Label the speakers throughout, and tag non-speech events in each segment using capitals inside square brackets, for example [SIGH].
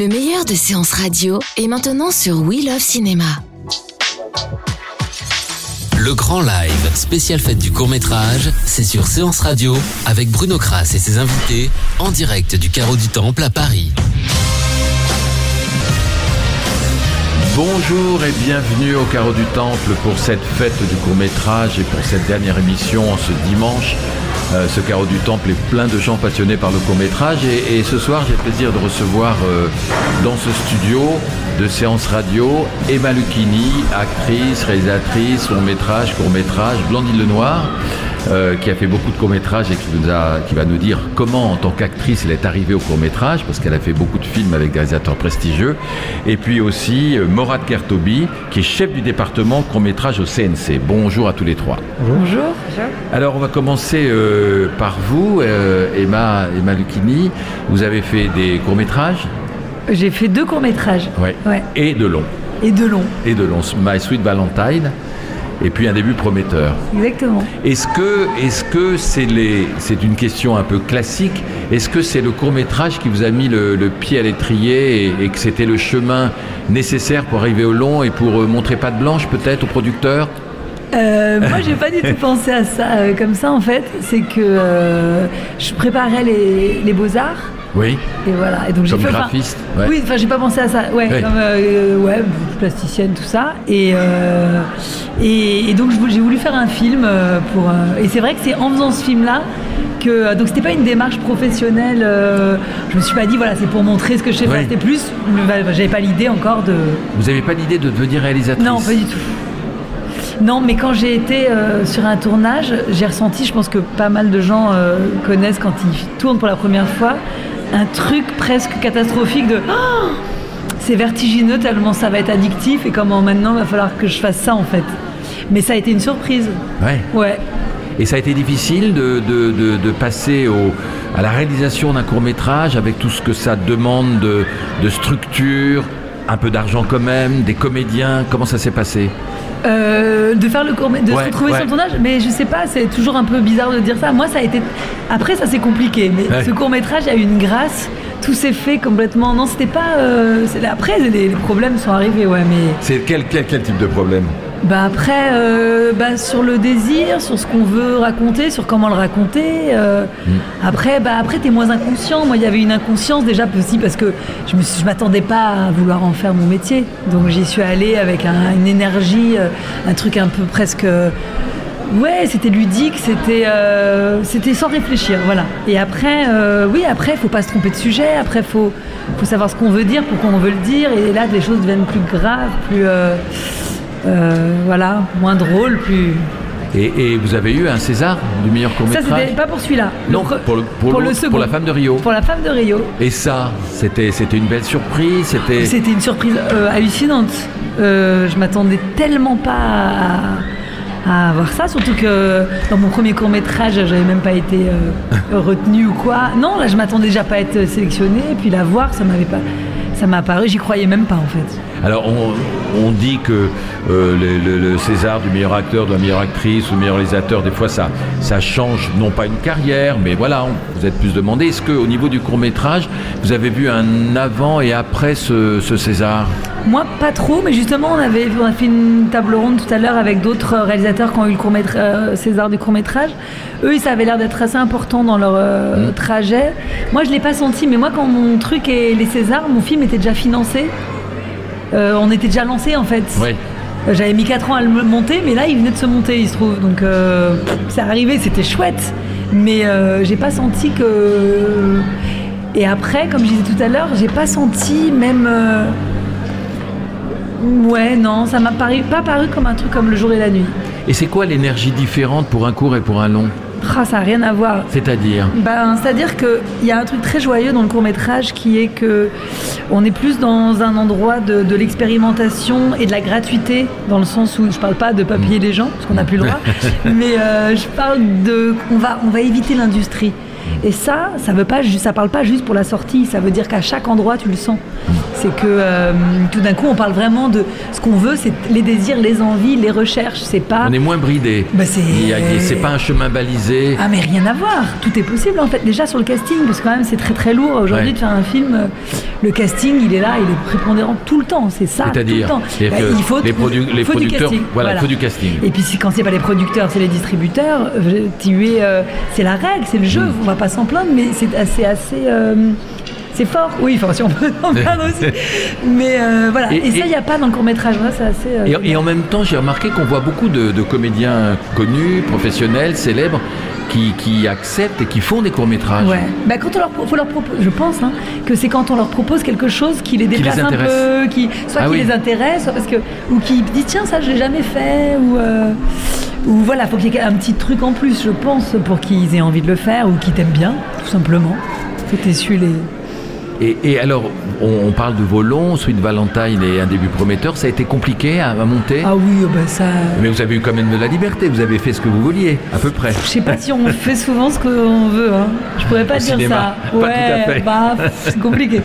Speaker 1: Le meilleur de séances radio est maintenant sur We Love Cinéma.
Speaker 2: Le grand live spécial fête du court métrage, c'est sur Séance Radio avec Bruno Kras et ses invités en direct du Carreau du Temple à Paris.
Speaker 3: Bonjour et bienvenue au Carreau du Temple pour cette fête du court métrage et pour cette dernière émission en ce dimanche. Euh, ce Carreau du Temple est plein de gens passionnés par le court métrage et, ce soir j'ai le plaisir de recevoir euh, dans ce studio de séance radio Emma Lucchini, actrice, réalisatrice, long métrage, court métrage, Blandine Lenoir. Euh, qui a fait beaucoup de courts-métrages et qui, nous a, qui va nous dire comment, en tant qu'actrice, elle est arrivée au court-métrage, parce qu'elle a fait beaucoup de films avec des réalisateurs prestigieux. Et puis aussi euh, Morad Kertobi, qui est chef du département court-métrage au CNC. Bonjour à tous les trois.
Speaker 4: Bonjour.
Speaker 3: Alors, on va commencer euh, par vous, euh, Emma, Emma Lucchini. Vous avez fait des courts-métrages?
Speaker 4: J'ai fait deux courts-métrages.
Speaker 3: Ouais.
Speaker 4: Ouais.
Speaker 3: et de longs.
Speaker 4: Et deux longs.
Speaker 3: Et de longs. My Sweet Valentine. Et puis un début prometteur.
Speaker 4: Exactement.
Speaker 3: Est-ce que est-ce que c'est les c'est une question un peu classique? Est-ce que c'est le court métrage qui vous a mis le, le pied à l'étrier et, et que c'était le chemin nécessaire pour arriver au long et pour euh, montrer patte blanche peut-être au producteur?
Speaker 4: Euh, moi, j'ai pas du tout [LAUGHS] pensé à ça euh, comme ça, en fait. C'est que euh, je préparais les, les beaux-arts.
Speaker 3: Oui.
Speaker 4: Et voilà. Et donc, j'ai
Speaker 3: Comme
Speaker 4: fait,
Speaker 3: graphiste, ouais.
Speaker 4: Oui, enfin, j'ai pas pensé à ça. Ouais,
Speaker 3: Ouais.
Speaker 4: comme euh, ouais, plasticienne, tout ça. Et, euh, et, et donc, j'ai voulu faire un film euh, pour. euh, et c'est vrai que c'est en faisant ce film-là que. Donc, c'était pas une démarche professionnelle. euh, je me suis pas dit, voilà, c'est pour montrer ce que je sais faire. C'était plus. J'avais pas l'idée encore de.
Speaker 3: Vous n'avez pas l'idée de devenir réalisatrice?
Speaker 4: Non, pas du tout. Non, mais quand j'ai été euh, sur un tournage, j'ai ressenti, je pense que pas mal de gens euh, connaissent quand ils tournent pour la première fois, un truc presque catastrophique de Oh c'est vertigineux tellement ça va être addictif et comment maintenant il va falloir que je fasse ça en fait. Mais ça a été une surprise.
Speaker 3: Ouais.
Speaker 4: Ouais.
Speaker 3: Et ça a été difficile de, de, de, de passer au, à la réalisation d'un court métrage avec tout ce que ça demande de, de structure, un peu d'argent quand même, des comédiens. Comment ça s'est passé?
Speaker 4: Euh, de faire le court de
Speaker 3: Ouais,
Speaker 4: se retrouver
Speaker 3: ouais.
Speaker 4: sur le tournage mais je sais pas c'est toujours un peu bizarre de dire ça moi ça a été après ça c'est compliqué mais
Speaker 3: Ouais.
Speaker 4: ce court métrage a eu une grâce tout s'est fait complètement non c'était pas euh, après les, les problèmes sont arrivés ouais mais
Speaker 3: C'est quel, quel, quel type de problème?
Speaker 4: Bah après euh, bah, sur le désir sur ce qu'on veut raconter sur comment le raconter euh, après bah après t'es moins inconscient moi il y avait une inconscience déjà aussi parce que je me suis- je m'attendais pas à vouloir en faire mon métier donc j'y suis allée avec un- une énergie euh, un truc un peu presque euh, Ouais, c'était ludique, c'était euh, c'était sans réfléchir, voilà. Et après, euh, oui, après, faut pas se tromper de sujet. Après, faut faut savoir ce qu'on veut dire, pourquoi on veut le dire. Et là, les choses deviennent plus graves, plus euh, euh, voilà, moins drôles, plus.
Speaker 3: et, et vous avez eu un César du meilleur court
Speaker 4: Ça,
Speaker 3: métrage
Speaker 4: c'était pas pour celui-là.
Speaker 3: Non, pour le, pour,
Speaker 4: le
Speaker 3: l'autre,
Speaker 4: second.
Speaker 3: pour la femme de Rio.
Speaker 4: Pour la femme de Rio.
Speaker 3: Et ça, c'était c'était une belle surprise. C'était
Speaker 4: C'était une surprise euh, hallucinante. Euh, je m'attendais tellement pas à, à avoir ça, surtout que dans mon premier court métrage, j'avais même pas été [LAUGHS] retenue ou quoi. Non, là, je m'attendais déjà pas à être sélectionnée, et puis la voir, ça m'avait pas, ça m'a apparu, j'y croyais même pas en fait.
Speaker 3: Alors, on, dit que euh, le, César du meilleur acteur, de la meilleure actrice ou meilleur réalisateur, des fois, ça, change, non pas une carrière, mais voilà, vous êtes plus demandé. Est-ce qu'au niveau du court-métrage, vous avez vu un avant et après ce César?
Speaker 4: Moi, pas trop, mais justement, on, avait, on a fait une table ronde tout à l'heure avec d'autres réalisateurs qui ont eu le court César du court métrage. Eux, ça avait l'air d'être assez important dans leur euh, trajet. Moi, je l'ai pas senti, mais moi, quand mon truc est les Césars, mon film était déjà financé. Euh, on était déjà lancé en fait.
Speaker 3: Oui.
Speaker 4: Euh, J'avais mis 4 ans à le monter, mais là, il venait de se monter, il se trouve. Donc, euh, c'est arrivé, c'était chouette. Mais euh, j'ai pas senti que. Et après, comme je disais tout à l'heure, j'ai pas senti même. Ouais, non, ça m'a paru, pas paru comme un truc comme le jour et la nuit.
Speaker 3: Et c'est quoi l'énergie différente pour un court et pour un long
Speaker 4: Ah, ça n'a rien à voir.
Speaker 3: C'est-à-dire
Speaker 4: Ben, C'est-à-dire qu'il y a un truc très joyeux dans le court métrage qui est que on est plus dans un endroit de, de l'expérimentation et de la gratuité, dans le sens où je parle pas de papier les gens, parce qu'on n'a plus le droit, [LAUGHS] mais euh, je parle de on va, on va éviter l'industrie. Et ça, ça veut pas, ju- ça parle pas juste pour la sortie. Ça veut dire qu'à chaque endroit, tu le sens. C'est que euh, tout d'un coup, on parle vraiment de ce qu'on veut, c'est les désirs, les envies, les recherches. C'est pas.
Speaker 3: On est moins bridé.
Speaker 4: Bah, c'est-
Speaker 3: pas un chemin balisé.
Speaker 4: Ah mais rien à voir, tout est possible en fait. Déjà sur le casting, parce que quand même c'est très très lourd aujourd'hui
Speaker 3: Ouais.
Speaker 4: de faire un film. euh, Le casting, il est là, il est prépondérant tout le temps, c'est ça.
Speaker 3: C'est-à-dire
Speaker 4: tout le temps.
Speaker 3: C'est-à-dire
Speaker 4: Bah, il faut
Speaker 3: les produ-
Speaker 4: faut
Speaker 3: producteurs-
Speaker 4: casting,
Speaker 3: voilà, il faut du casting.
Speaker 4: Et puis quand c'est pas les producteurs, c'est les distributeurs. euh, c'est la règle, c'est le jeu.
Speaker 3: Mm.
Speaker 4: On va pas s'en plaindre, mais c'est assez assez. euh, c'est fort, oui, enfin si on peut en aussi. [LAUGHS] Mais euh, voilà,
Speaker 3: Et-
Speaker 4: et, ça, il n'y a pas dans le court-métrage, Moi, c'est assez... euh,
Speaker 3: Et, et en même temps, j'ai remarqué qu'on voit beaucoup de, de comédiens connus, professionnels, célèbres, qui, qui acceptent et qui font des courts-métrages.
Speaker 4: Ouais. Bah, quand on leur, faut leur propose, je pense hein, que c'est quand on leur propose quelque chose qui les
Speaker 3: les
Speaker 4: déplace un peu, qui, soit
Speaker 3: Ah
Speaker 4: qui
Speaker 3: oui.
Speaker 4: les intéresse, soit parce que ou qui dit tiens ça je l'ai jamais fait ou euh, ou voilà faut qu'il y ait un petit truc en plus je pense pour qu'ils aient envie de le faire ou qu'ils t'aiment bien tout simplement. Faut que les.
Speaker 3: Et, et alors, on, on parle de vos longs, Sweet Valentine et un début prometteur. Ça a été compliqué à, à monter
Speaker 4: Ah oui bah ça.
Speaker 3: Mais vous avez eu quand même de la liberté, vous avez fait ce que vous vouliez, à peu près.
Speaker 4: Je sais pas si on fait souvent ce qu'on veut. Hein. Je pourrais pas
Speaker 3: Au
Speaker 4: dire
Speaker 3: cinéma,
Speaker 4: ça.
Speaker 3: pas tout à fait.
Speaker 4: bah c'est compliqué.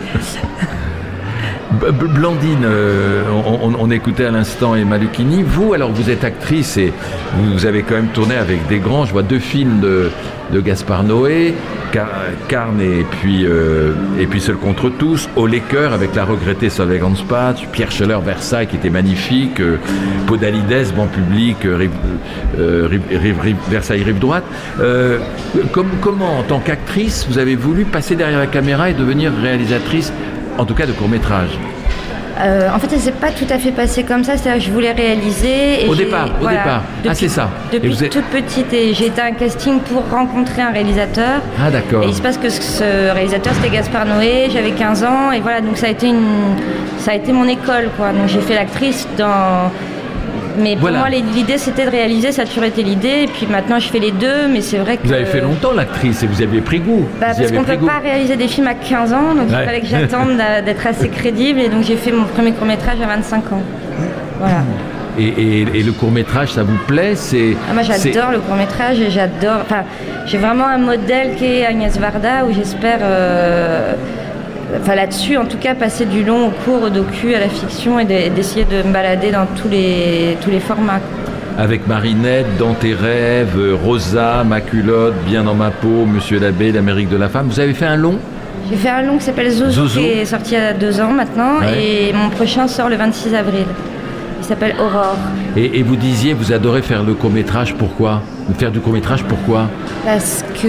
Speaker 3: Blandine, euh, on, écoutait à l'instant Emma Lucchini. Vous, alors, vous êtes actrice et vous avez quand même tourné avec des grands. Je vois deux films de, de Gaspard Noé, Carne et puis, euh, et puis Seul contre tous, Au Cœur avec la regrettée Solveig Pierre Scheller, Versailles qui était magnifique, euh, Podalides, Banc Public, euh, euh, Versailles Rive Droite. Comme- comment, en tant qu'actrice, vous avez voulu passer derrière la caméra et devenir réalisatrice, en tout cas de court-métrage?
Speaker 5: Euh, en fait, ça s'est pas tout à fait passé comme ça. C'est-à-dire que je voulais réaliser. Et
Speaker 3: Au départ, au départ. Ah, c'est ça.
Speaker 5: Depuis
Speaker 3: êtes-
Speaker 5: toute petite, et j'ai été à un casting pour rencontrer un réalisateur.
Speaker 3: Ah d'accord.
Speaker 5: Et il se passe que ce réalisateur, c'était Gaspard Noé. J'avais 15 ans, et voilà. Donc ça a été une, ça a été mon école, quoi. Donc j'ai fait l'actrice dans. Mais pour moi, l'idée, c'était de réaliser. Ça a toujours été l'idée. Et puis maintenant, je fais les deux. Mais c'est vrai que.
Speaker 3: Vous avez fait longtemps l'actrice et vous aviez pris goût.
Speaker 5: Bah,
Speaker 3: vous
Speaker 5: parce qu'on
Speaker 3: pris
Speaker 5: peut
Speaker 3: goût.
Speaker 5: pas réaliser des films à 15 ans, donc
Speaker 3: Ouais.
Speaker 5: il fallait que j'attende [LAUGHS] d'être assez crédible, et donc j'ai fait mon premier court métrage à 25 ans. Voilà.
Speaker 3: Et, et- et le court métrage, ça vous plaît? C'est.
Speaker 5: Ah, moi j'adore le court métrage et j'adore. Enfin, j'ai vraiment un modèle qui est Agnès Varda où j'espère. euh, Enfin là-dessus, en tout cas, passer du long au court, au docu, à la fiction et de- d'essayer de me balader dans tous les, tous les formats.
Speaker 3: Avec Marinette, Dans tes rêves, Rosa, Ma culotte, Bien dans ma peau, Monsieur l'abbé, l'Amérique de la femme. Vous avez fait un long?
Speaker 5: J'ai fait un long qui s'appelle Zozo,
Speaker 3: Zozo.
Speaker 5: qui est sorti il y a deux ans maintenant
Speaker 3: Ouais.
Speaker 5: et mon prochain sort le 26 avril. Il s'appelle Aurore.
Speaker 3: Et, et vous disiez, vous adorez faire le court métrage. Pourquoi? Faire du court métrage, pourquoi?
Speaker 5: Parce que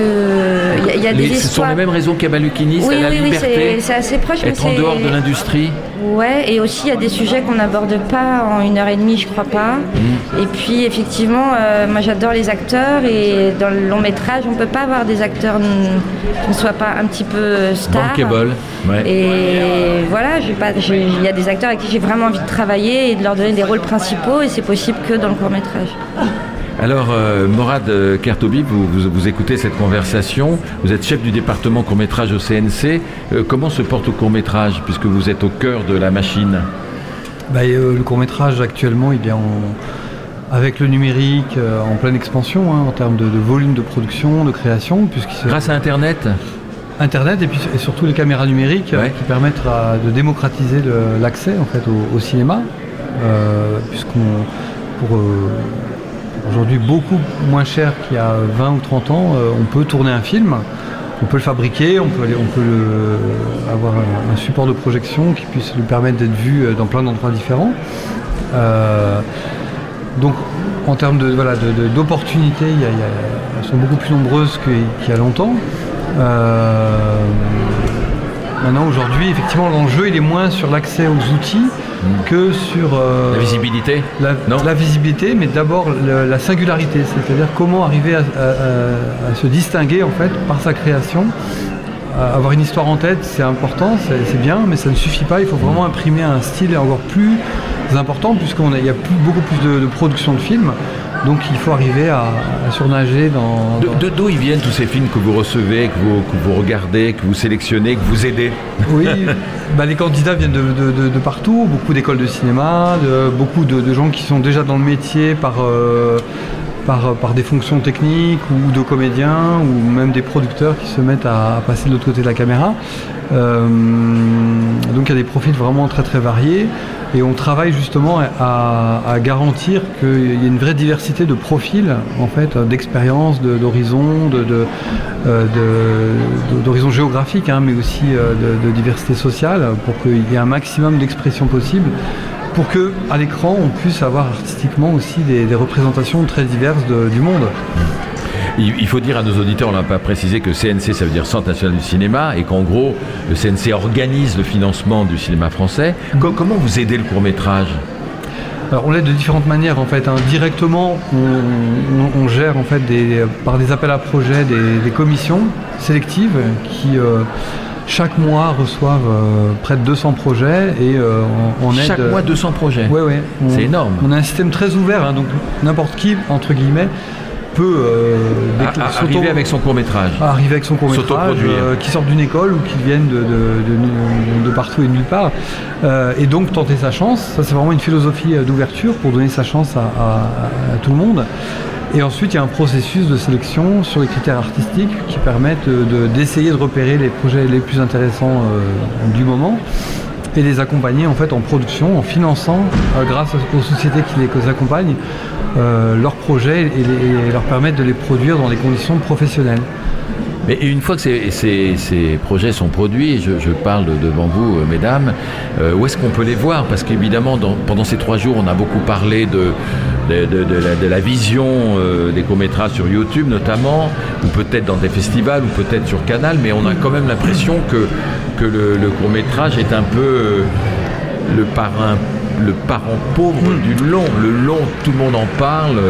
Speaker 5: y, a- y a des
Speaker 3: Les- Ce sont les mêmes raisons qu'Emma Lucchini, c'est
Speaker 5: Oui,
Speaker 3: la
Speaker 5: oui, oui,
Speaker 3: liberté,
Speaker 5: c'est c'est assez proche. mais
Speaker 3: être en dehors de l'industrie.
Speaker 5: Ouais, et aussi il y a des sujets qu'on n'aborde pas en une heure et demie, je crois pas.
Speaker 3: Mmh.
Speaker 5: Et puis effectivement, euh, moi j'adore les acteurs et dans le long métrage, on peut pas avoir des acteurs qui ne soient pas un petit peu stars.
Speaker 3: Bankable. Ouais.
Speaker 5: Et voilà, il y a des acteurs avec qui j'ai vraiment envie de travailler et de leur donner des rôles principaux et c'est possible que dans le court métrage.
Speaker 3: Alors, euh, Morad euh, Kertobi, vous, vous, vous écoutez cette conversation. Vous êtes chef du département court-métrage au CNC. Euh, comment se porte le court-métrage, puisque vous êtes au cœur de la machine?
Speaker 6: Bah, euh, le court métrage actuellement, il est en, avec le numérique euh, en pleine expansion hein, en termes de, de volume de production, de création, puisqu'il se-
Speaker 3: Grâce à Internet?
Speaker 6: Internet et puis et surtout les caméras numériques euh,
Speaker 3: Ouais.
Speaker 6: qui permettent à- de démocratiser l'accès en fait au, au cinéma, puisqu'on pour euh, aujourd'hui beaucoup moins cher qu'il y a 20 ou 30 ans, euh, on peut tourner un film. On peut le fabriquer, on peut, avoir un, support de projection qui puisse lui permettre d'être vu euh, dans plein d'endroits différents. Euh, donc en termes de, voilà, d'opportunités, elles sont beaucoup plus nombreuses qu'il y a longtemps. Euh, maintenant aujourd'hui, effectivement, l'enjeu il est moins sur l'accès aux outils que sur euh,
Speaker 3: La visibilité
Speaker 6: la,
Speaker 3: Non.
Speaker 6: la visibilité, mais d'abord la singularité, c'est-à-dire comment arriver à, à- à- à se distinguer en fait par sa création. Euh, Avoir une histoire en tête, c'est important, c'est c'est bien, mais ça ne suffit pas. Il faut vraiment imprimer un style encore plus important, puisqu'il y a plus- beaucoup plus de, de production de films. Donc il faut arriver à, surnager dans...
Speaker 3: De, d'où ils viennent tous ces films que vous recevez, que vous, que vous regardez, que vous sélectionnez, que vous aidez?
Speaker 6: Oui, [LAUGHS] bah, les candidats viennent de, partout, beaucoup d'écoles de cinéma, de, beaucoup de, gens qui sont déjà dans le métier par... Euh, par, des fonctions techniques ou de comédiens ou même des producteurs qui se mettent à, passer de l'autre côté de la caméra. Euh, donc il y a des profils vraiment très très variés et on travaille justement à, garantir qu'il y ait une vraie diversité de profils, en fait, d'expériences, d'horizons, euh, d'horizons géographiques, hein, mais aussi euh, de, diversité sociale, pour qu'il y ait un maximum d'expression possible pour que à l'écran on puisse avoir artistiquement aussi des, représentations très diverses du monde.
Speaker 3: Il, faut dire à nos auditeurs, on n'a pas précisé que CNC ça veut dire Centre national du cinéma et qu'en gros le CNC organise le financement du cinéma français. comment vous aidez le court métrage
Speaker 6: alors, on l'aide de différentes manières en fait. Hein. Directement, on, gère en fait par des appels à projets des, commissions sélectives qui euh, chaque mois reçoivent euh, près de 200 projets et euh, on, aide.
Speaker 3: Chaque mois 200 projets.
Speaker 6: Oui, oui.
Speaker 3: C'est énorme.
Speaker 6: On a un système très ouvert, hein, donc n'importe qui entre guillemets peut
Speaker 3: euh, arriver avec son court métrage.
Speaker 6: Arriver avec son court métrage, qui sort d'une école ou qui viennent de, partout et de nulle part. et donc tenter sa chance. Ça c'est vraiment une philosophie d'ouverture pour donner sa chance à tout le monde. Et ensuite, il y a un processus de sélection sur les critères artistiques qui permettent d'essayer de, repérer les projets les plus intéressants euh, du moment et les accompagner en fait en production, en finançant, euh, grâce aux sociétés qui les accompagnent, euh, leurs projets et, leur permettre de les produire dans des conditions professionnelles.
Speaker 3: Mais une fois que ces, projets sont produits, je, je, parle devant vous, mesdames, où est-ce qu'on peut les voir? Parce qu'évidemment, pendant ces trois jours, on a beaucoup parlé de, de, la, vision euh, des courts-métrages sur YouTube notamment, ou peut-être dans des festivals, ou peut-être sur Canal, mais on a quand même l'impression que, que le, court-métrage est un peu euh, le parrain le parent pauvre hmm. du long. Le long, tout le monde en parle.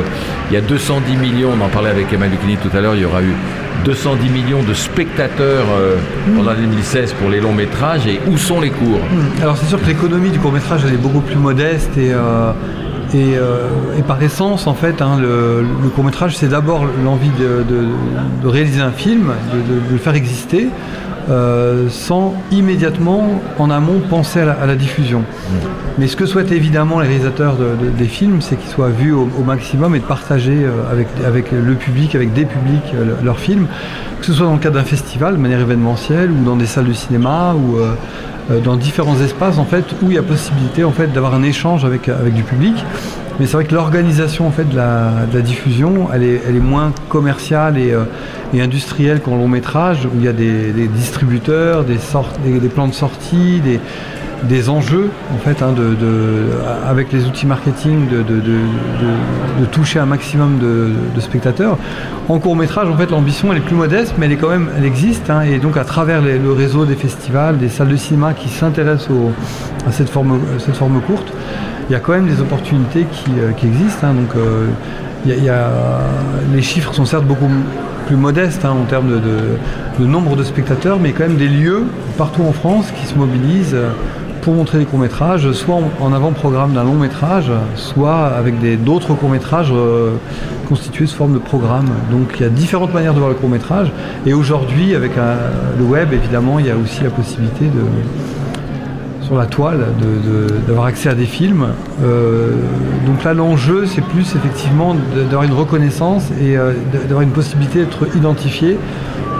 Speaker 3: Il y a 210 millions, on en parlait avec Emma Lucchini tout à l'heure, il y aura eu 210 millions de spectateurs euh, pendant 2016 pour les longs métrages. Et où sont les courts
Speaker 6: hmm. Alors c'est sûr que l'économie du court métrage, elle est beaucoup plus modeste et, euh, et, par essence, en fait, hein, le, court métrage, c'est d'abord l'envie de, réaliser un film, de, le faire exister, euh, sans immédiatement, en amont, penser à la, diffusion. Mmh. Mais ce que souhaitent évidemment les réalisateurs des films, c'est qu'ils soient vus au, maximum et de partager euh, avec, avec le public, avec des publics, leurs films, que ce soit dans le cadre d'un festival de manière événementielle ou dans des salles de cinéma ou euh, dans différents espaces en fait où il y a possibilité en fait d'avoir un échange avec, avec du public. Mais c'est vrai que l'organisation en fait de la, diffusion, elle est, moins commerciale et, euh, et, industrielle qu'en long métrage où il y a des, distributeurs, des, des, plans de sortie, des, des enjeux en fait hein, de, avec les outils marketing de, de toucher un maximum de, spectateurs. En court métrage, en fait, l'ambition elle est plus modeste, mais elle est quand même, elle existe. Hein, et donc à travers le réseau des festivals, des salles de cinéma qui s'intéressent à cette forme, cette forme courte, il y a quand même des opportunités qui, euh, existent. Hein. donc euh, les chiffres sont certes beaucoup plus modestes en termes de, nombre de spectateurs, mais quand même des lieux partout en France qui se mobilisent montrer des courts-métrages, soit en, avant-programme d'un long-métrage, soit avec d'autres courts-métrages euh, constitués sous forme de programme. Donc il y a différentes manières de voir le court-métrage. Et aujourd'hui, avec le web, évidemment, il y a aussi la possibilité de, sur la toile d'avoir accès à des films. Euh, donc là, l'enjeu, c'est plus effectivement d'avoir une reconnaissance et euh, d'avoir une possibilité d'être identifié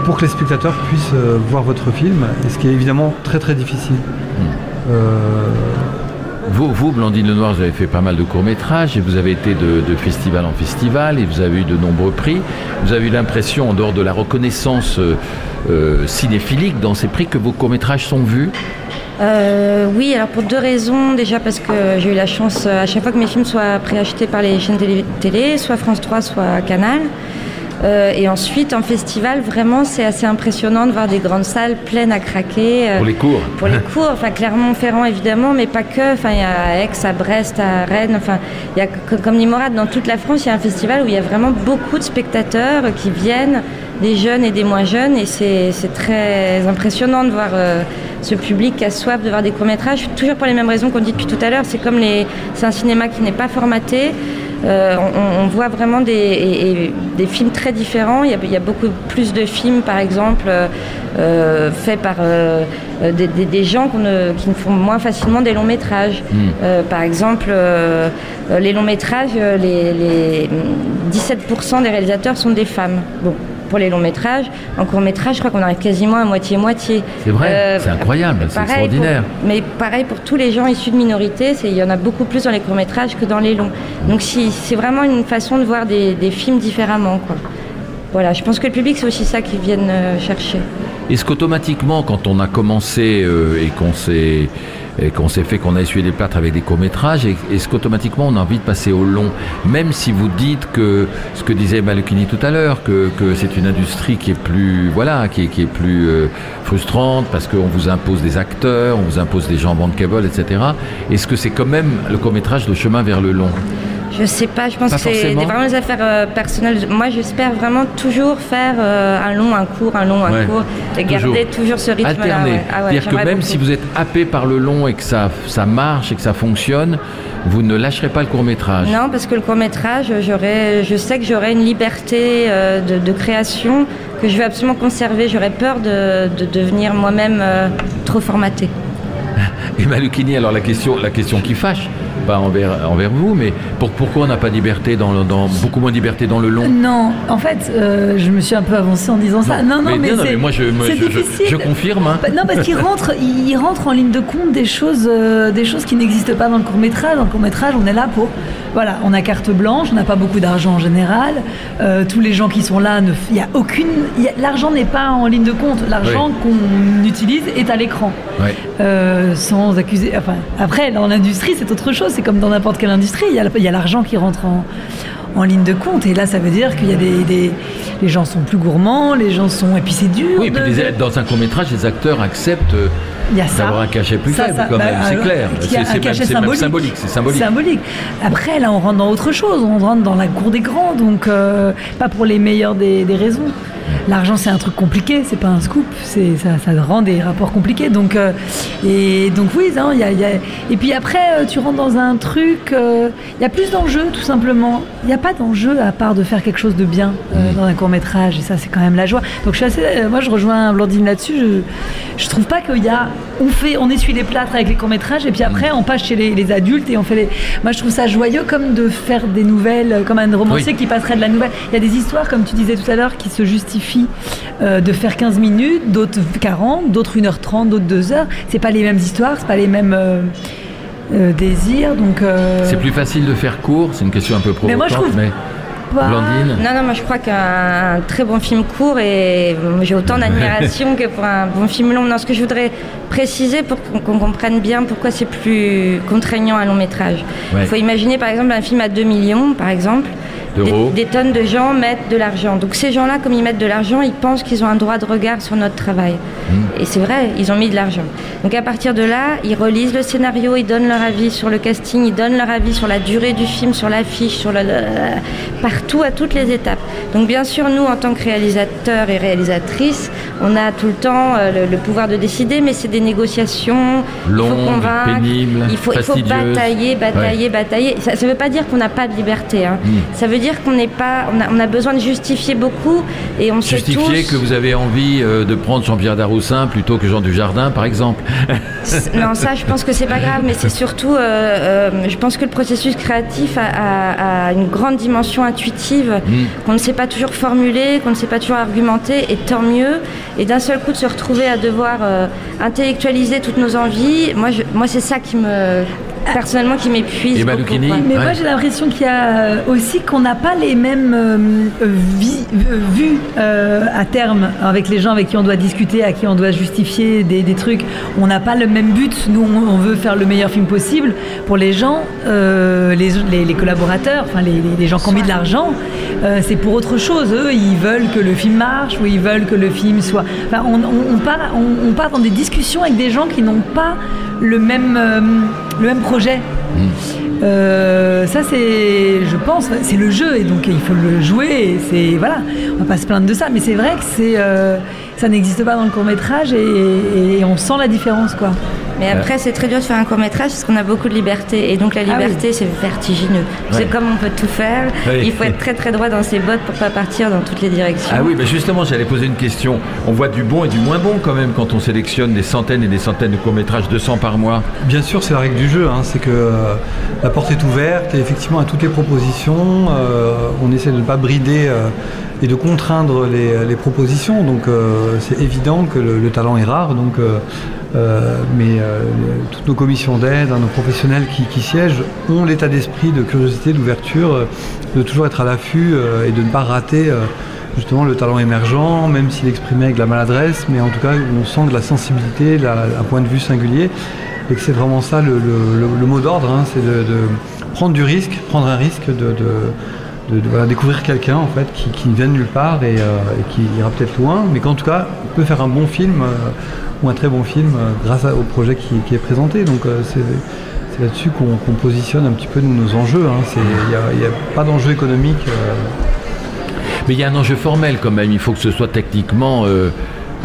Speaker 6: pour que les spectateurs puissent voir votre film, et ce qui est évidemment très très difficile. Hmm.
Speaker 3: Euh, vous, vous, Blandine Lenoir, vous avez fait pas mal de courts-métrages et vous avez été de, festival en festival et vous avez eu de nombreux prix. Vous avez eu l'impression, en dehors de la reconnaissance euh, euh, cinéphilique dans ces prix, que vos courts-métrages sont vus?
Speaker 5: Oui, alors pour deux raisons. Déjà parce que j'ai eu la chance à chaque fois que mes films soient préachetés par les chaînes télé, télé soit France 3, soit Canal. Euh, et ensuite, en festival, vraiment, c'est assez impressionnant de voir des grandes salles pleines à craquer.
Speaker 3: Euh, pour les cours
Speaker 5: Pour les [LAUGHS] cours, enfin, Clermont-Ferrand, évidemment, mais pas que. Enfin, il y a Aix, à Brest, à Rennes. Enfin, il y a, comme Nimorade, dans toute la France, il y a un festival où il y a vraiment beaucoup de spectateurs qui viennent, des jeunes et des moins jeunes. Et c'est très impressionnant de voir euh, ce public qui a soif de voir des courts-métrages. Toujours pour les mêmes raisons qu'on dit depuis tout à l'heure. C'est comme les... c'est un cinéma qui n'est pas formaté. Euh, on, on voit vraiment des, et- et des films très différents. Il y, a, il y a beaucoup plus de films, par exemple, euh, euh, faits par euh, des, des- des gens ne- qui ne font moins facilement des longs métrages. Euh, par exemple, les longs métrages, euh, les, les 17% des réalisateurs sont des femmes. Bon. Pour les longs métrages, en court métrage, je crois qu'on arrive quasiment à moitié-moitié.
Speaker 3: C'est vrai,
Speaker 5: Euh,
Speaker 3: c'est incroyable, c'est extraordinaire.
Speaker 5: pour- mais pareil pour tous les gens issus de minorités, il y en a beaucoup plus dans les courts-métrages que dans les longs. Donc si, c'est vraiment une façon de voir des, des films différemment. Quoi. Voilà, je pense que le public, c'est aussi ça qu'ils viennent euh, chercher.
Speaker 3: Est-ce qu'automatiquement, quand on a commencé euh, et qu'on s'est et qu'on s'est fait qu'on a essuyé les plâtres avec des courts-métrages, est-ce qu'automatiquement on a envie de passer au long Même si vous dites que, ce que disait Malukini tout à l'heure, que, c'est une industrie qui est plus, voilà, qui est, qui est plus euh, frustrante parce qu'on vous impose des acteurs, on vous impose des gens bankable, etc. Est-ce que c'est quand même le court-métrage le chemin vers le long?
Speaker 5: Je sais pas, je pense
Speaker 3: Pas
Speaker 5: que c'est vraiment des affaires euh, personnelles. Moi, j'espère vraiment toujours faire euh, un long, un court, un long, un
Speaker 3: Ouais,
Speaker 5: court, et garder toujours ce rythme-là.
Speaker 3: Alterner.
Speaker 5: ouais. Ah ouais,
Speaker 3: C'est-à-dire que même
Speaker 5: beaucoup.
Speaker 3: si vous êtes happé par le long et que ça, ça marche et que ça fonctionne, vous ne lâcherez pas le court-métrage.
Speaker 5: Non, parce que le court métrage, je sais que j'aurai une liberté euh, de, de création que je vais absolument conserver. J'aurais peur de, de devenir moi-même trop formatée. [LAUGHS]
Speaker 3: Et Malukini, alors la question, la question qui fâche, pas envers, envers vous, mais pour- pourquoi on n'a pas de liberté dans, le- dans beaucoup moins de liberté dans le long
Speaker 4: Non, en fait, euh, je me suis un peu avancée en disant ça. Non, non, mais,
Speaker 3: non, moi je, moi, je, je-
Speaker 4: difficile.
Speaker 3: je confirme. hein.
Speaker 4: Bah, non, parce qu'il rentre, il il rentre en ligne de compte des choses, euh, des choses qui n'existent pas dans le court métrage. Dans le court métrage, on est là pour, voilà, on a carte blanche, on n'a pas beaucoup d'argent en général. Euh, tous les gens qui sont là, il y a aucune, l'argent n'est pas en ligne de compte. L'argent qu'on utilise est à l'écran. Euh, sans accuser. Enfin, après, dans l'industrie, c'est autre chose. C'est comme dans n'importe quelle industrie. Il y a, l'argent qui rentre en, en ligne de compte. Et là, ça veut dire qu'il y a des, des- Les gens sont plus gourmands, les gens sont. Et puis c'est dur.
Speaker 3: Oui, et puis
Speaker 4: de-
Speaker 3: les- dans un court-métrage, les acteurs acceptent euh,
Speaker 4: Il y a ça.
Speaker 3: d'avoir un cachet plus
Speaker 4: Ça,
Speaker 3: faible,
Speaker 4: ça,
Speaker 3: quand
Speaker 4: bah,
Speaker 3: même, c'est
Speaker 4: alors,
Speaker 3: clair. C'est- même- même
Speaker 4: symbolique.
Speaker 3: c'est symbolique.
Speaker 4: Symbolique. Après, là, on rentre dans autre chose. On rentre dans la cour des grands, donc euh, pas pour les meilleures des, des raisons. L'argent, c'est un truc compliqué, c'est pas un scoop, c'est ça, ça rend des rapports compliqués. Donc, euh, et donc oui, il y a, y a- et puis après, euh, tu rentres dans un truc, euh, il y a plus d'enjeux, tout simplement. Il n'y a pas d'enjeu à part de faire quelque chose de bien euh, dans un court métrage, et ça, c'est quand même la joie. Donc, je suis assez, euh, moi, je rejoins Blandine là-dessus. Je, je trouve pas qu'il y a, on fait, on essuie les plâtres avec les courts métrages, et puis après, on passe chez les, les adultes et on fait les. Moi, je trouve ça joyeux comme de faire des nouvelles, euh, comme un romancier
Speaker 3: Oui.
Speaker 4: qui passerait de la nouvelle. Il y a des histoires, comme tu disais tout à l'heure, qui se justifient euh, de faire 15 minutes, d'autres 40, d'autres 1h30, d'autres 2 heures. C'est pas les mêmes histoires, c'est pas les mêmes euh, euh, désirs. Donc, euh,
Speaker 3: C'est plus facile de faire court, c'est une question un peu
Speaker 4: Mais
Speaker 3: provocante,
Speaker 4: moi, je trouve
Speaker 3: mais
Speaker 4: pas-
Speaker 3: Blandine
Speaker 5: Non, non, moi je crois qu'un très bon film court et j'ai autant d'admiration que pour un bon film long. Non, ce que je voudrais préciser pour qu'on qu'on comprenne bien pourquoi c'est plus contraignant un long métrage. Il
Speaker 3: Ouais.
Speaker 5: faut imaginer par exemple un film à 2 millions, par exemple.
Speaker 3: D'euros.
Speaker 5: Des, des tonnes de gens mettent de l'argent. Donc ces gens-là, comme ils mettent de l'argent, ils pensent qu'ils ont un droit de regard sur notre travail.
Speaker 3: Hmm.
Speaker 5: Et c'est vrai, ils ont mis de l'argent. Donc à partir de là, ils relisent le scénario, ils donnent leur avis sur le casting, ils donnent leur avis sur la durée du film, sur l'affiche, sur le, le- partout, à toutes les étapes. Donc bien sûr, nous, en tant que réalisateurs et réalisatrices, on a tout le temps euh, le, le pouvoir de décider, mais c'est des négociations. il
Speaker 3: Longues,
Speaker 5: faut convaincre,
Speaker 3: pénibles,
Speaker 5: il faut, il batailler, batailler, batailler. Ça ne veut pas dire qu'on n'a pas de liberté. hein.
Speaker 3: Mm.
Speaker 5: Ça veut dire qu'on n'est pas, on a, on a besoin de justifier beaucoup et on
Speaker 3: justifier
Speaker 5: tous.
Speaker 3: que vous avez envie euh, de prendre Jean-Pierre Daroussin plutôt que Jean Dujardin, par exemple. [LAUGHS]
Speaker 5: Non, ça, je pense que c'est pas grave, mais c'est surtout, euh, euh, je pense que le processus créatif a, a- a une grande dimension intuitive
Speaker 3: Mm.
Speaker 5: qu'on ne sait pas toujours formuler, qu'on ne sait pas toujours argumenter, et tant mieux. Et d'un seul coup de se retrouver à devoir euh, intellectualiser toutes nos envies, moi, je- moi, c'est ça qui me, personnellement, qui m'épuise.
Speaker 3: Et.
Speaker 4: Mais
Speaker 3: Ouais.
Speaker 4: moi j'ai l'impression qu'il y a euh, aussi qu'on n'a pas les mêmes euh, euh, euh, vues euh, à terme avec les gens avec qui on doit discuter, à qui on doit justifier des, des trucs. On n'a pas le même but. Nous on, on veut faire le meilleur film possible. Pour les gens, euh, les, les- les collaborateurs, enfin les, les- les gens qui ont mis de l'argent, euh, c'est pour autre chose. Eux ils veulent que le film marche ou ils veulent que le film soit. Enfin, on, on- on part, on, on part dans des discussions avec des gens qui n'ont pas le même, euh, le même projet. Euh, ça c'est, je pense, c'est le jeu et donc il faut le jouer. Et c'est voilà, on va pas se plaindre de ça, mais c'est vrai que c'est, euh, ça n'existe pas dans le court métrage et, et on sent la différence quoi.
Speaker 5: Mais après, c'est très dur de faire un court métrage parce qu'on a beaucoup de liberté. Et donc la
Speaker 4: Ah oui.
Speaker 5: liberté, c'est vertigineux.
Speaker 3: Ouais.
Speaker 5: C'est comme on peut tout faire. Il faut être très très droit dans ses bottes pour pas partir dans toutes les directions.
Speaker 3: Ah oui, mais justement, j'allais poser une question. On voit du bon et du moins bon quand même quand on sélectionne des centaines et des centaines de courts-métrages, 200 par mois.
Speaker 6: Bien sûr, c'est la règle du jeu, hein, c'est que euh, la porte est ouverte et effectivement à toutes les propositions, euh, on essaie de ne pas brider euh, et de contraindre les, les propositions. Donc euh, c'est évident que le, le talent est rare, donc, euh, euh, mais euh, toutes nos commissions d'aide, hein, nos professionnels qui, qui siègent ont l'état d'esprit de curiosité, d'ouverture, euh, de toujours être à l'affût euh, et de ne pas rater. euh, justement le talent émergent, même s'il exprimé avec de la maladresse, mais en tout cas on sent de la sensibilité, la- un point de vue singulier, et que c'est vraiment ça le, le- le- le mot d'ordre, hein, c'est de, de prendre du risque, prendre un risque de, de- de- de, voilà, découvrir quelqu'un en fait qui, qui vient de nulle part et, euh, et qui ira peut-être loin, mais qu'en tout cas peut faire un bon film euh, ou un très bon film euh, grâce à- au projet qui, qui est présenté. Donc euh, c'est là-dessus qu'on positionne un petit peu nos, nos enjeux. hein. Il n'y a, il y a pas d'enjeu économique. euh,
Speaker 3: Mais il y a un enjeu formel quand même. Il faut que ce soit techniquement euh,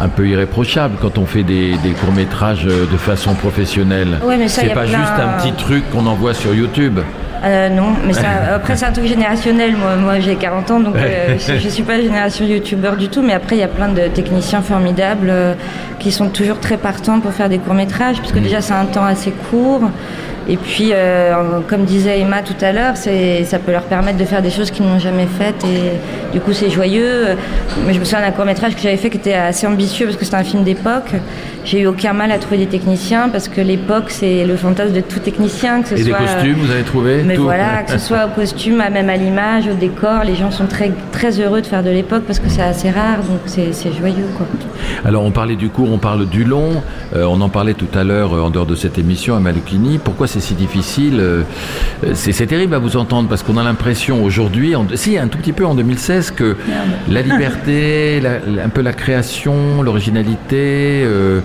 Speaker 3: un peu irréprochable quand on fait des, des courts-métrages euh, de façon professionnelle.
Speaker 5: Ouais, mais ça, y
Speaker 3: c'est
Speaker 5: a
Speaker 3: pas
Speaker 5: plein-
Speaker 3: juste un petit truc qu'on envoie sur YouTube.
Speaker 5: Euh, non, mais ça, [LAUGHS] après c'est un truc générationnel. Moi, moi j'ai 40 ans, donc euh, [LAUGHS] je, je suis pas génération youtubeur du tout. Mais après, il y a plein de techniciens formidables euh, qui sont toujours très partants pour faire des courts métrages, puisque déjà c'est un temps assez court. Et puis, euh, comme disait Emma tout à l'heure, ça peut leur permettre de faire des choses qu'ils n'ont jamais faites. Et du coup, c'est joyeux. Mais je me souviens d'un court métrage que j'avais fait qui était assez ambitieux parce que c'était un film d'époque. J'ai eu aucun mal à trouver des techniciens parce que l'époque, c'est le fantasme de tout technicien, que ce
Speaker 3: Et des
Speaker 5: soit.
Speaker 3: costumes, vous avez trouvé
Speaker 5: Mais
Speaker 3: Tout.
Speaker 5: voilà, [LAUGHS] que ce soit au costume, à même à l'image, au décor, les gens sont très, très heureux de faire de l'époque parce que c'est assez rare, donc c'est joyeux. Quoi.
Speaker 3: Alors on parlait du court, on parle du long. Euh, on en parlait tout à l'heure euh, en dehors de cette émission à Malukini. Pourquoi c'est si difficile euh, C'est c'est terrible à vous entendre parce qu'on a l'impression aujourd'hui, en- si un tout petit peu en 2016, que la liberté, la- un peu la création, l'originalité, euh,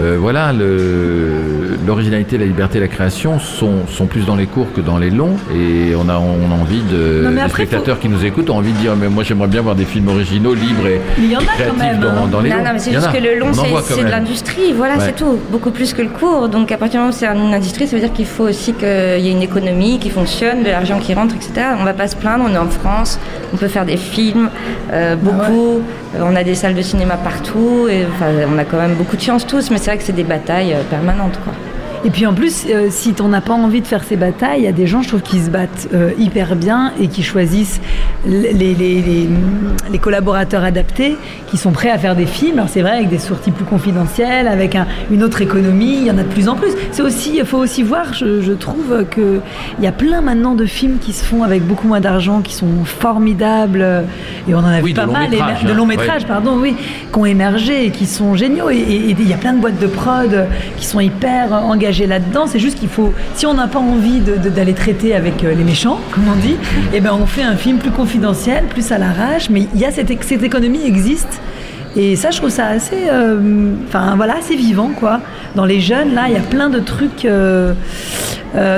Speaker 3: euh, voilà, le- l'originalité, la liberté, la création sont, sont plus dans les courts que dans les longs. Et on a, on a envie de,
Speaker 4: Non,
Speaker 3: les
Speaker 4: après,
Speaker 3: spectateurs qui nous écoutent ont envie de dire, mais moi j'aimerais bien voir des films originaux, libres et,
Speaker 4: Mais il y en
Speaker 3: et
Speaker 4: a quand
Speaker 3: créatifs
Speaker 4: même,
Speaker 3: dans,
Speaker 4: hein.
Speaker 3: dans les
Speaker 5: non,
Speaker 3: longs.
Speaker 5: non, mais c'est juste
Speaker 3: a.
Speaker 5: que le long, c'est de l'industrie, voilà,
Speaker 3: Ouais.
Speaker 5: c'est tout. Beaucoup plus que le court. Donc à partir du moment où c'est une industrie, ça veut dire qu'il faut aussi qu'il y ait une économie qui fonctionne, de l'argent qui rentre, etc. On va pas se plaindre, on est en France, on peut faire des films, euh, beaucoup, Euh, on a des salles de cinéma partout, et, enfin, on a quand même beaucoup de chance tous, mais c'est vrai que c'est des batailles euh, permanentes. Quoi.
Speaker 4: Et puis en plus, euh, si on n'a pas envie de faire ces batailles, il y a des gens, je trouve, qui se battent euh, hyper bien et qui choisissent les, les, les- les- les collaborateurs adaptés, qui sont prêts à faire des films. Alors c'est vrai, avec des sorties plus confidentielles, avec un- une autre économie, il y en a de plus en plus. C'est aussi, il faut aussi voir, je, je trouve, que il y a plein maintenant de films qui se font avec beaucoup moins d'argent, qui sont formidables. Et on en a
Speaker 3: Oui,
Speaker 4: vu pas mal,
Speaker 3: métrage,
Speaker 4: de
Speaker 3: hein,
Speaker 4: longs
Speaker 3: ouais.
Speaker 4: métrages, pardon, oui, qui ont émergé et qui sont géniaux. Et il y a plein de boîtes de prod qui sont hyper engagées là-dedans. C'est juste qu'il faut, si on n'a pas envie d'aller traiter avec euh, les méchants, [LAUGHS] comme on dit, eh ben on fait un film plus confidentiel, plus à l'arrache. Mais il y a cette, cette économie existe. Et ça, je trouve ça assez, euh, enfin voilà, assez vivant quoi. Dans les jeunes, là, il y a plein de trucs. euh,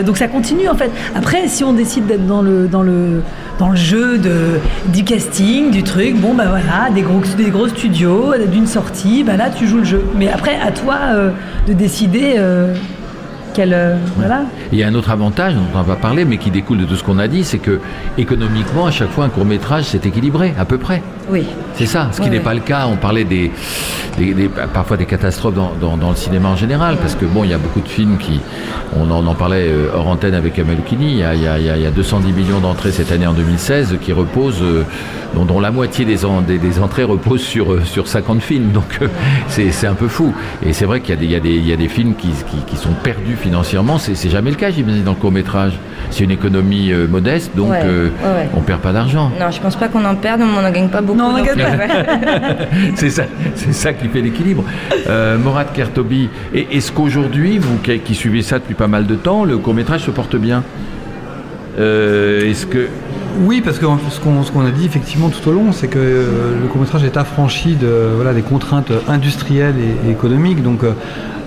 Speaker 4: donc ça continue en fait. Après, si on décide d'être dans le dans le dans le jeu de du casting, du truc, bon bah voilà, des gros des gros studios, d'une sortie, bah là tu joues le jeu. Mais après, à toi de décider quel euh, voilà.
Speaker 3: Il y a un autre avantage dont on va parler, mais qui découle de tout ce qu'on a dit, c'est que économiquement, à chaque fois, un court métrage, c'est équilibré, à peu près.
Speaker 5: Oui.
Speaker 3: C'est ça, ce qui
Speaker 5: Ouais,
Speaker 3: n'est
Speaker 5: ouais.
Speaker 3: pas le cas. On parlait des, des- des- parfois des catastrophes dans, dans- dans le cinéma en général, parce que bon, il y a beaucoup de films qui, on en, en parlait euh, hors antenne avec Amel Kini, il y a, il y a- il y a- il y a 210 millions d'entrées cette année en 2016 qui reposent, euh, dont, dont la moitié des, en- des- des entrées reposent sur, euh, sur 50 films. Donc c'est un peu fou. Et c'est vrai qu'il y, a des- il y, a des- il y a des films qui, qui- qui sont perdus financièrement. C'est jamais le cas, j'imagine, dans le court métrage. C'est une économie euh, modeste, donc
Speaker 5: Ouais,
Speaker 3: euh,
Speaker 5: ouais, ouais.
Speaker 3: on perd pas d'argent.
Speaker 5: Non, je pense pas qu'on en perde, mais on n'en gagne pas beaucoup.
Speaker 4: Non, on gagne pas.
Speaker 5: ouais. [LAUGHS]
Speaker 3: c'est ça, c'est ça qui fait l'équilibre. Euh, Morat Kertobi, est-ce qu'aujourd'hui, vous qui, qui suivez ça depuis pas mal de temps, le court métrage se porte bien? Euh, Est-ce que
Speaker 6: Oui, parce que ce qu'on a dit effectivement tout au long, c'est que euh, le court-métrage est affranchi de, voilà, des contraintes industrielles et, et économiques. Donc, euh, euh,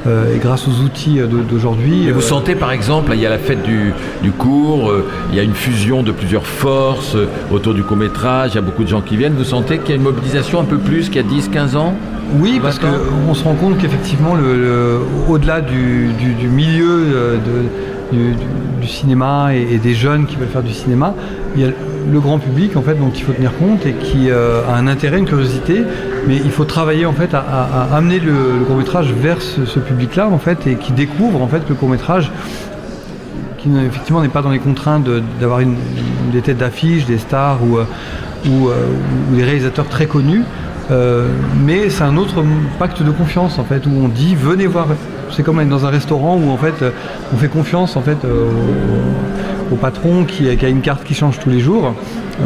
Speaker 6: et grâce aux outils euh, d'au- d'aujourd'hui.
Speaker 3: et vous
Speaker 6: euh,
Speaker 3: sentez par exemple, il y a la fête du, du cours, euh, il y a une fusion de plusieurs forces euh, autour du court métrage, il y a beaucoup de gens qui viennent. Vous sentez qu'il y a une mobilisation un peu plus qu'il y a 10-15 ans?
Speaker 6: Oui, parce qu'on se rend compte qu'effectivement, le, au-delà du, milieu euh, du, cinéma et, des jeunes qui veulent faire du cinéma, il y a le grand public en fait dont il faut tenir compte et qui euh, a un intérêt, une curiosité, mais il faut travailler en fait à, amener le, court métrage vers ce, public-là en fait et qui découvre en fait le court métrage qui effectivement n'est pas dans les contraintes d'avoir des têtes d'affiche, des stars ou, euh, des réalisateurs très connus. Euh, mais c'est un autre pacte de confiance en fait où on dit venez voir. C'est comme être dans un restaurant où en fait euh, on fait confiance en fait euh, au, patron qui, a une carte qui change tous les jours.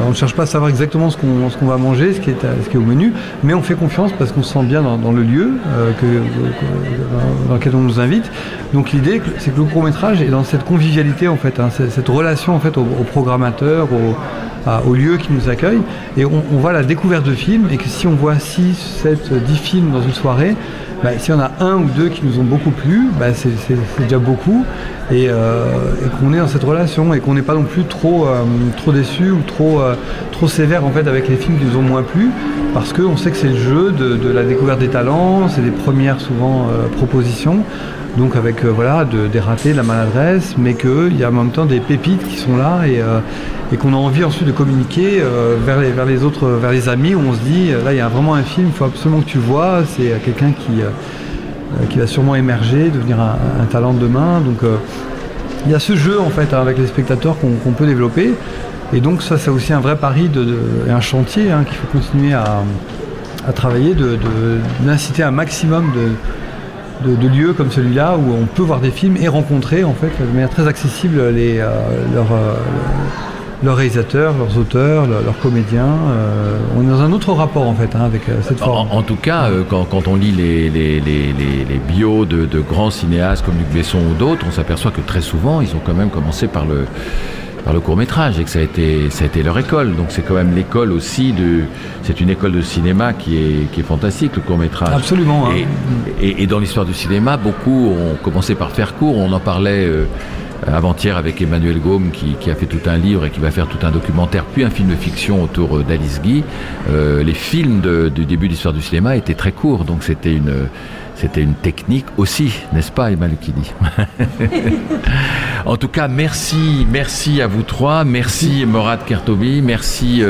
Speaker 6: on ne cherche pas à savoir exactement ce qu'on va manger, ce qui, est, ce qui est au menu, mais on fait confiance parce qu'on se sent bien dans, le lieu dans lequel on nous invite. Donc l'idée, c'est que le court métrage est dans cette convivialité en fait, hein, cette relation en fait au, programmateur, au, au lieu qui nous accueille. Et on, voit la découverte de films et que si on voit 6, 7, 10 films dans une soirée, bah, s'il y en a un ou deux qui nous ont beaucoup plu, bah, c'est déjà beaucoup. Euh, et, qu'on est dans cette relation et qu'on n'est pas non plus trop, euh, trop déçu ou trop, euh, trop sévère en fait avec les films qui nous ont moins plu parce qu'on sait que c'est le jeu de, la découverte des talents, c'est des premières souvent propositions donc avec voilà des ratés, de la maladresse, mais qu'il y a en même temps des pépites qui sont là et, et qu'on a envie ensuite de communiquer euh, vers, les, autres, vers les amis, où on se dit, là il y a vraiment un film, il faut absolument que tu vois, c'est quelqu'un qui, euh, qui va sûrement émerger, devenir un, talent de demain. Donc euh, il y a ce jeu en fait avec les spectateurs qu'on peut développer. Et donc ça c'est aussi un vrai pari de, et un chantier hein, qu'il faut continuer à travailler, d'inciter un maximum de, de, lieux comme celui-là où on peut voir des films et rencontrer en fait de manière très accessible les, leurs, leurs réalisateurs, leurs auteurs, leurs, comédiens. Euh, on est dans un autre rapport en fait hein, avec euh, cette forme.
Speaker 3: En, tout cas, euh, quand, on lit les, les, bios de, grands cinéastes comme Luc Besson ou d'autres, on s'aperçoit que très souvent, ils ont quand même commencé par le par le court métrage et que ça a été ça a été leur école. Donc c'est quand même l'école aussi de c'est une école de cinéma qui est qui est fantastique le court métrage.
Speaker 6: Absolument.
Speaker 3: Hein. Et, dans l'histoire du cinéma, beaucoup ont commencé par faire court. On en parlait. Euh, avant-hier avec Emmanuel Gaume qui, a fait tout un livre et qui va faire tout un documentaire, puis un film de fiction autour euh, d'Alice Guy. Euh, les films du début de l'histoire du cinéma étaient très courts, donc c'était une, c'était une technique aussi, n'est-ce pas, Emma Lucchini [LAUGHS] En tout cas, merci, merci à vous trois, merci Morad Kertobi, merci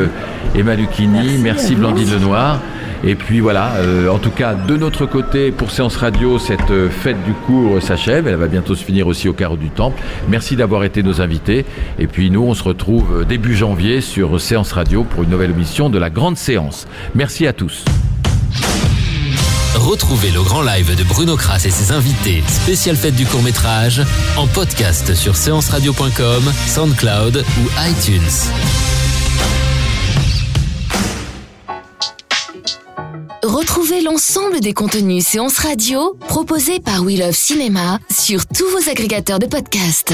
Speaker 3: Emma Lucchini, merci, merci Blandine Lenoir. Et puis voilà, euh, en tout cas, de notre côté, pour Séance Radio, cette euh, fête du cours s'achève. Elle va bientôt se finir aussi au carreau du Temple. Merci d'avoir été nos invités. Et puis nous, on se retrouve euh, début janvier sur Séance Radio pour une nouvelle émission de la grande séance. Merci à tous.
Speaker 2: Retrouvez le grand live de Bruno Kras et ses invités, spéciale fête du court métrage, en podcast sur séanceradio.com, SoundCloud ou iTunes.
Speaker 1: Retrouvez l'ensemble des contenus séances radio proposés par We Love Cinéma sur tous vos agrégateurs de podcasts.